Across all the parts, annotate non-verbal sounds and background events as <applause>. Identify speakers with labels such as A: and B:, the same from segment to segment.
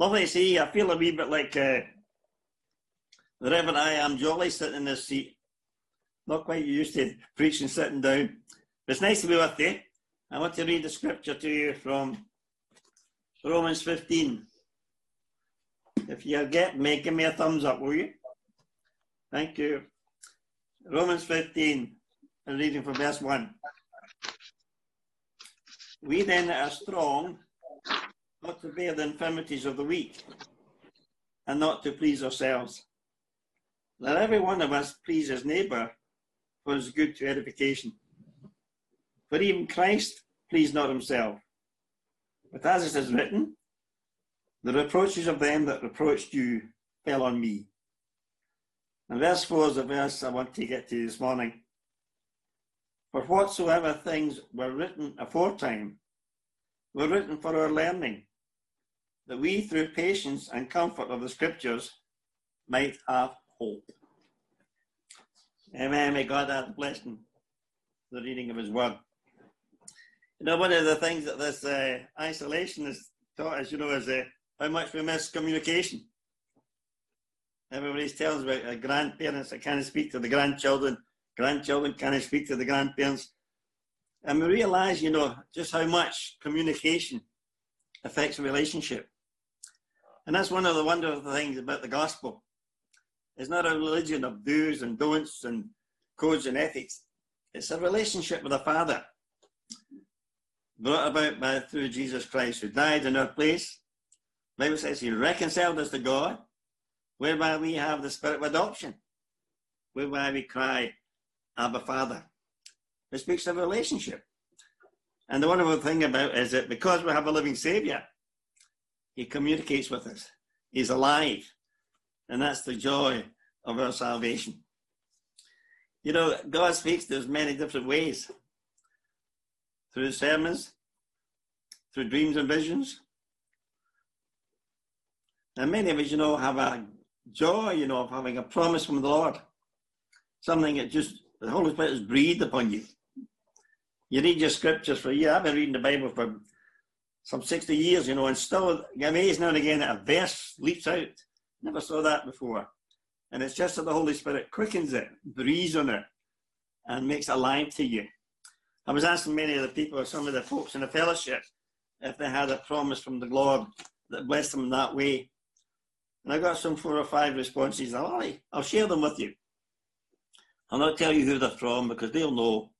A: Lovely to see you. I feel a wee bit like uh, the Reverend I.M. Jolly sitting in this seat. Not quite used to preaching sitting down. But it's nice to be with you. I want to read the scripture to you from Romans 15. If you get me, give me a thumbs up, will you? Thank you. Romans 15, I'm reading from verse 1. We then are strong, not to bear the infirmities of the weak, and not to please ourselves. Let every one of us please his neighbour for his good to edification. For even Christ pleased not himself. But as it is written, the reproaches of them that reproached you fell on me. And verse 4 is the verse I want to get to this morning. For whatsoever things were written aforetime were written for our learning, that we through patience and comfort of the scriptures might have hope. Amen. May God add blessing the reading of his word. You know, one of the things that this uh, isolation has taught us, you know, is uh, how much we miss communication. Everybody's telling us about uh, grandparents that can't speak to the grandchildren, grandchildren can't speak to the grandparents. And we realize, you know, just how much communication affects a relationship. And that's one of the wonderful things about the gospel. It's not a religion of do's and don'ts and codes and ethics. It's a relationship with the Father, brought about by through Jesus Christ, who died in our place. The Bible says he reconciled us to God, whereby we have the spirit of adoption, whereby we cry, Abba Father. It speaks of relationship. And the wonderful thing about it is that because we have a living Savior, He communicates with us. He's alive. And that's the joy of our salvation. You know, God speaks to us many different ways through sermons, through dreams and visions. And many of us, you know, have a joy, you know, of having a promise from the Lord. Something that just the Holy Spirit has breathed upon you. You read your scriptures for year. I've been reading the Bible for some 60 years, you know, and still amazed now and again that a verse leaps out. Never saw that before. And it's just that the Holy Spirit quickens it, breathes on it, and makes it alive to you. I was asking many of the people, some of the folks in the fellowship, if they had a promise from the Lord that blessed them that way. And I got some four or five responses. I'll, I'll share them with you. I'll not tell you who they're from because they'll know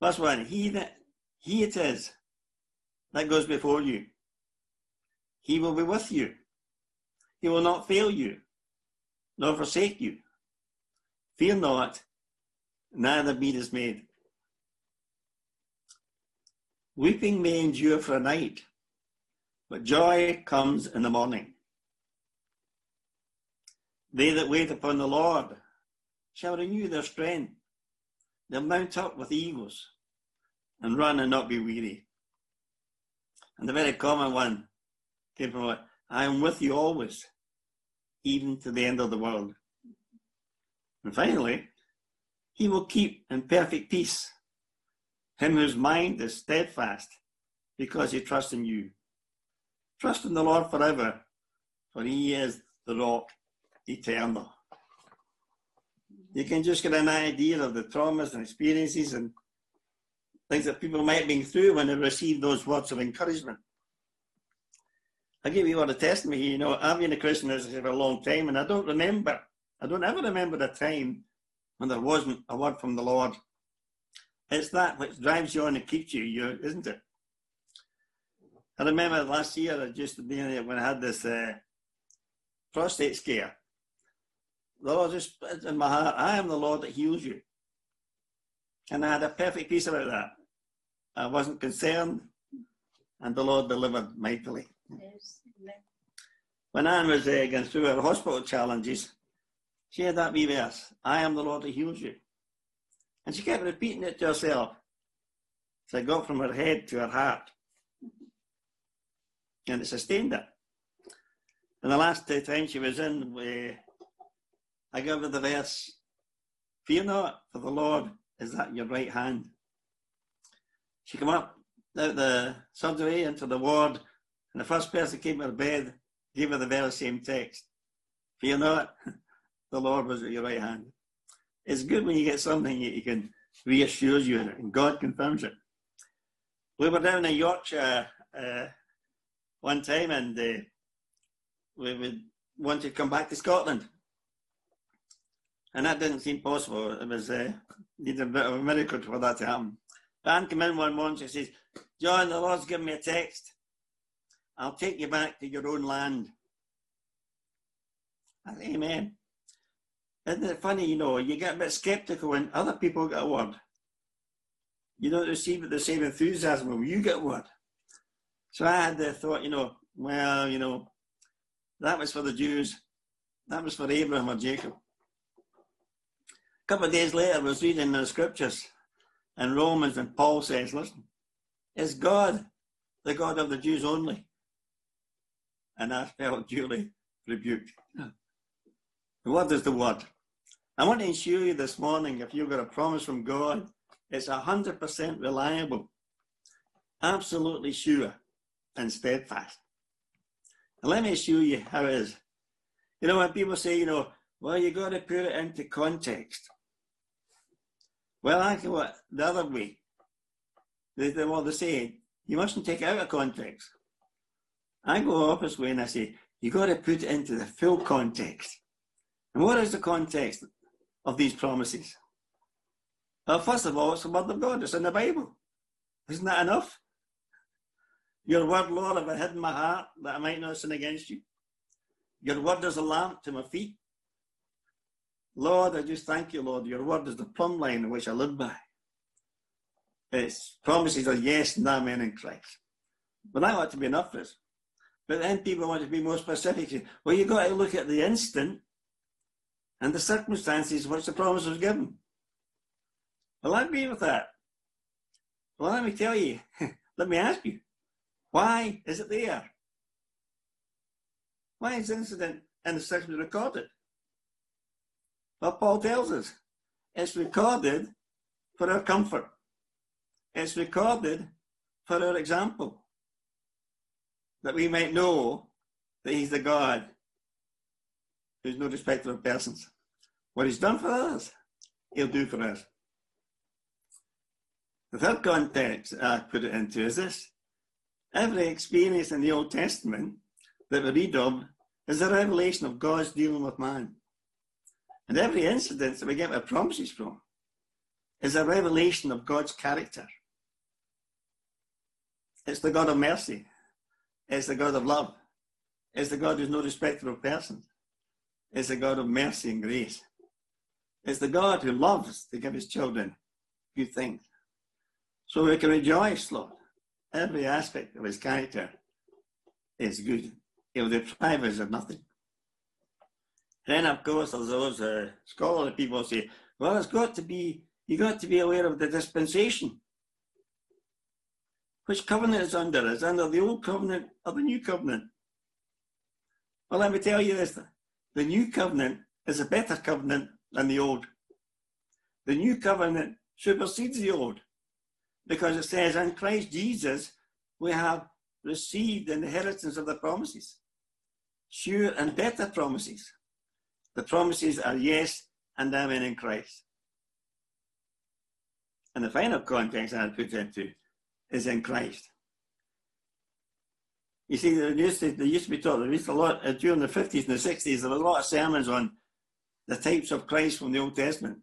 A: Verse 1 He that He it is that goes before you. He will be with you. He will not fail you, nor forsake you. Fear not, neither be dismayed. Weeping may endure for a night, but joy comes in the morning. They that wait upon the Lord shall renew their strength. They'll mount up with eagles and run and not be weary. And the very common one came from I am with you always, even to the end of the world. And finally, he will keep in perfect peace him whose mind is steadfast because he trusts in you. Trust in the Lord forever, for he is the rock eternal you can just get an idea of the traumas and experiences and things that people might have been through when they receive those words of encouragement. I'll give you what a testimony. You know, I've been a Christian for a long time, and I don't remember, I don't ever remember the time when there wasn't a word from the Lord. It's that which drives you on and keeps you, you isn't it? I remember last year, I just when I had this uh, prostate scare, the Lord just in my heart, I am the Lord that heals you. And I had a perfect peace about that. I wasn't concerned, and the Lord delivered mightily. Yes. When Anne was uh, going through her hospital challenges, she had that wee verse, I am the Lord that heals you. And she kept repeating it to herself. So it got from her head to her heart. And it sustained her. And the last time she was in, uh, I gave her the verse, Fear not, for the Lord is at your right hand. She came up out the surgery into the ward, And the first person came to her bed gave her the very same text. Fear not, <laughs> the Lord was at your right hand. It's good when you get something that you can reassures you and God confirms it. We were down in Yorkshire uh, one time and uh, we would want to come back to Scotland. And that didn't seem possible. It was uh, needed a bit of a miracle for that to happen. Anne came in one morning, and says, John, the Lord's given me a text. I'll take you back to your own land. Said, Amen. Isn't it funny, you know, you get a bit skeptical when other people get a word. You don't receive the same enthusiasm when you get a word. So I had the thought, you know, well, you know, that was for the Jews. That was for Abraham or Jacob. A couple of days later, I was reading the scriptures and Romans, and Paul says, listen, is God the God of the Jews only? And I felt duly rebuked. <laughs> What is the word? I want to assure you this morning, if you've got a promise from God, it's 100% reliable, absolutely sure, and steadfast. And let me show you how it is. You know, when people say, you know, well, you've got to put it into context. Well, I go the other way. They, they, well, they say, you mustn't take out of context. I go opposite way and I say, you got to put it into the full context. And what is the context of these promises? Well, first of all, it's the word of God. It's in the Bible. Isn't that enough? Your word, Lord, have I hidden my heart that I might not sin against you. Your word is a lamp to my feet. Lord, I just thank you, Lord. Your word is the plumb line in which I live by. Its promises are yes and amen in Christ. But that ought to be enough for us. But then people want to be more specific. Well, you've got to look at the instant and the circumstances which the promise was given. Well, I agree with that. Well, let me tell you, <laughs> let me ask you, why is it there? Why is the incident and the section recorded? Well, Paul tells us it's recorded for our comfort. It's recorded for our example, that we might know that He's the God who's no respecter of persons. What He's done for us, He'll do for us. The third context I put it into is this every experience in the Old Testament that we read of is a revelation of God's dealing with man. And every incident that we get our promises from is a revelation of God's character. It's the God of mercy. It's the God of love. It's the God who's no respecter of persons. It's the God of mercy and grace. It's the God who loves to give his children good things. So we can rejoice, Lord. Every aspect of his character is good. He'll deprive us of nothing. Then, of course, those uh, scholarly people say, well, it's got to be, you got to be aware of the dispensation. Which covenant is under? Is under the old covenant or the new covenant? Well, let me tell you this the new covenant is a better covenant than the old. The new covenant supersedes the old because it says, in Christ Jesus, we have received the inheritance of the promises, sure and better promises. The promises are yes and amen in Christ. And the final context I put into is in Christ. You see, there used to, used to be taught, there used a lot, uh, during the 50s and the 60s, there was a lot of sermons on the types of Christ from the Old Testament.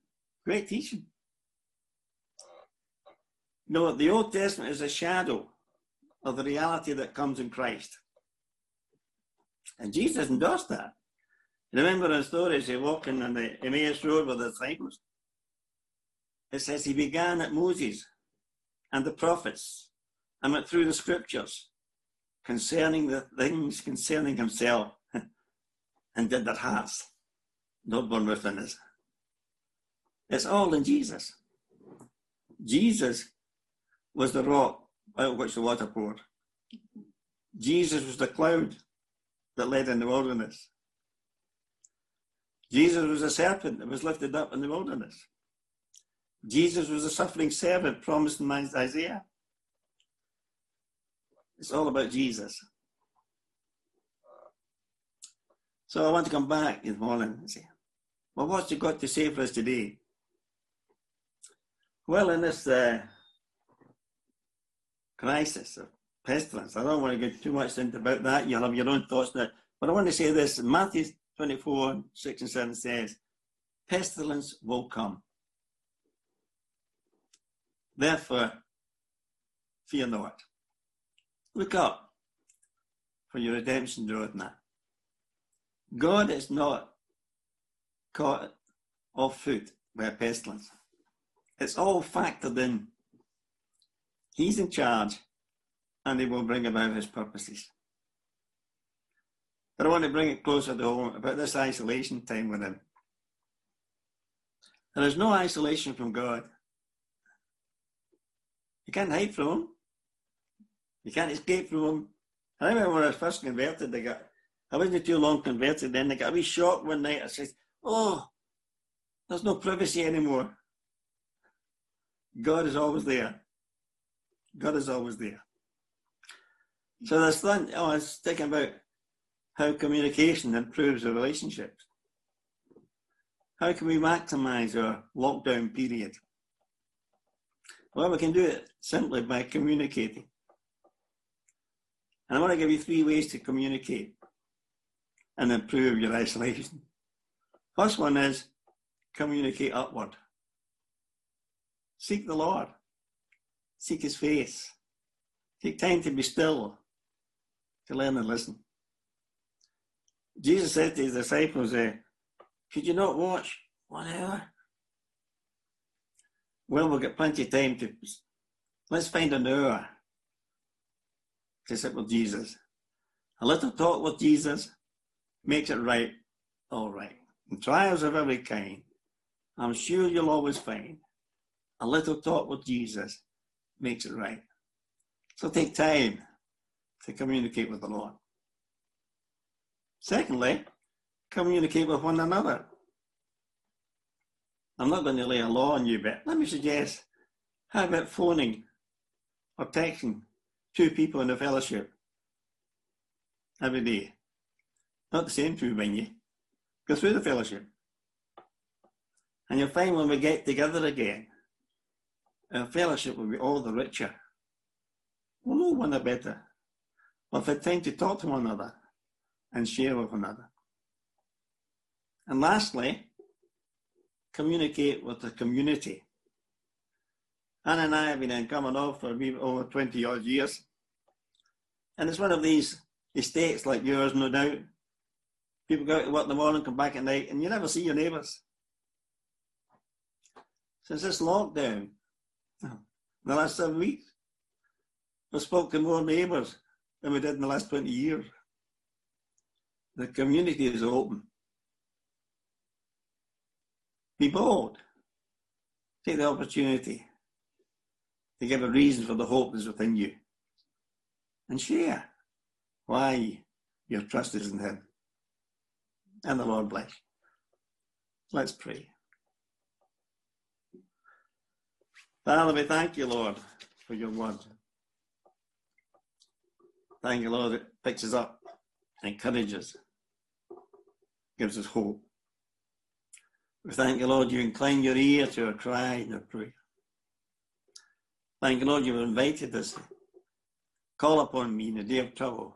A: Great teaching. No, the Old Testament is a shadow of the reality that comes in Christ. And Jesus endorsed that. Remember the story as he walking on the Emmaus Road with the disciples? It says he began at Moses and the prophets and went through the scriptures concerning the things concerning himself <laughs> and did their hearts not born within us. It's all in Jesus. Jesus was the rock out of which the water poured. Jesus was the cloud that led in the wilderness. Jesus was a serpent that was lifted up in the wilderness. Jesus was a suffering servant promised in Isaiah. It's all about Jesus. So I want to come back this morning and say, well, what's it got to say for us today? Well, in this uh, crisis of pestilence, I don't want to get too much into about that. You'll have your own thoughts now. But I want to say this Matthew 24, 6 and 7 says, Pestilence will come. Therefore, fear not. Look up, for your redemption draweth nigh. God is not caught off foot by a pestilence. It's all factored in. He's in charge and he will bring about his purposes. But I want to bring it closer to home about this isolation time with him. There is no isolation from God. You can't hide from him. You can't escape from him. I remember when I was first converted, I got I wasn't too long converted then. I got a wee shock one night. I said, Oh, there's no privacy anymore. God is always there. God is always there. So there's one, oh, I was thinking about how communication improves our relationships. How can we maximize our lockdown period? Well, we can do it simply by communicating. And I want to give you three ways to communicate and improve your isolation. First one is communicate upward. Seek the Lord. Seek his face. Take time to be still, to learn and listen. Jesus said to his disciples, uh, Could you not watch one hour? Well, we'll get plenty of time to. Let's find an hour to sit with Jesus. A little talk with Jesus makes it right, all right. In trials of every kind, I'm sure you'll always find a little talk with Jesus makes it right. So take time to communicate with the Lord. Secondly, communicate with one another. I'm not going to lay a law on you, but let me suggest how about phoning or texting two people in the fellowship every day? Not the same two mind you go through the fellowship. And you'll find when we get together again, our fellowship will be all the richer. We'll know one another better. We'll have time to talk to one another and share with another. And lastly, communicate with the community. Anna and I have been in Carmarthenshire for over 20 odd years. And it's one of these estates like yours, no doubt. People go out to work in the morning, come back at night, and you never see your neighbours. Since this lockdown, in the last seven weeks, we spoke to more neighbours than we did in the last 20 years. The community is open. Be bold. Take the opportunity to give a reason for the hope that's within you. And share why your trust is in Him. And the Lord bless. Let's pray. Father, we thank you, Lord, for your word. Thank you, Lord, it picks us up, encourages, gives us hope. We thank you, Lord, you incline your ear to our cry and our prayer. Thank you, Lord, you've invited us. Call upon me in the day of trouble.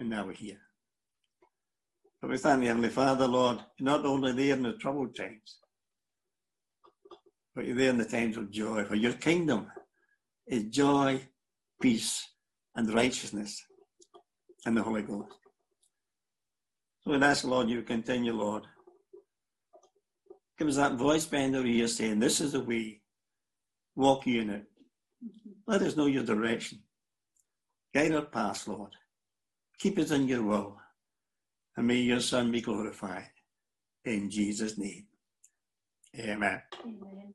A: And now we're here. But we thank the Heavenly Father, Lord, you're not only there in the troubled times, but you're there in the times of joy. For your kingdom is joy, peace, and righteousness and the Holy Ghost. So we ask, Lord, you continue, Lord. Give us that voice behind our ears saying, This is the way. Walk you in it. Let us know your direction. Guide our path, Lord. Keep us in your will. And may your Son be glorified. In Jesus' name. Amen. Amen.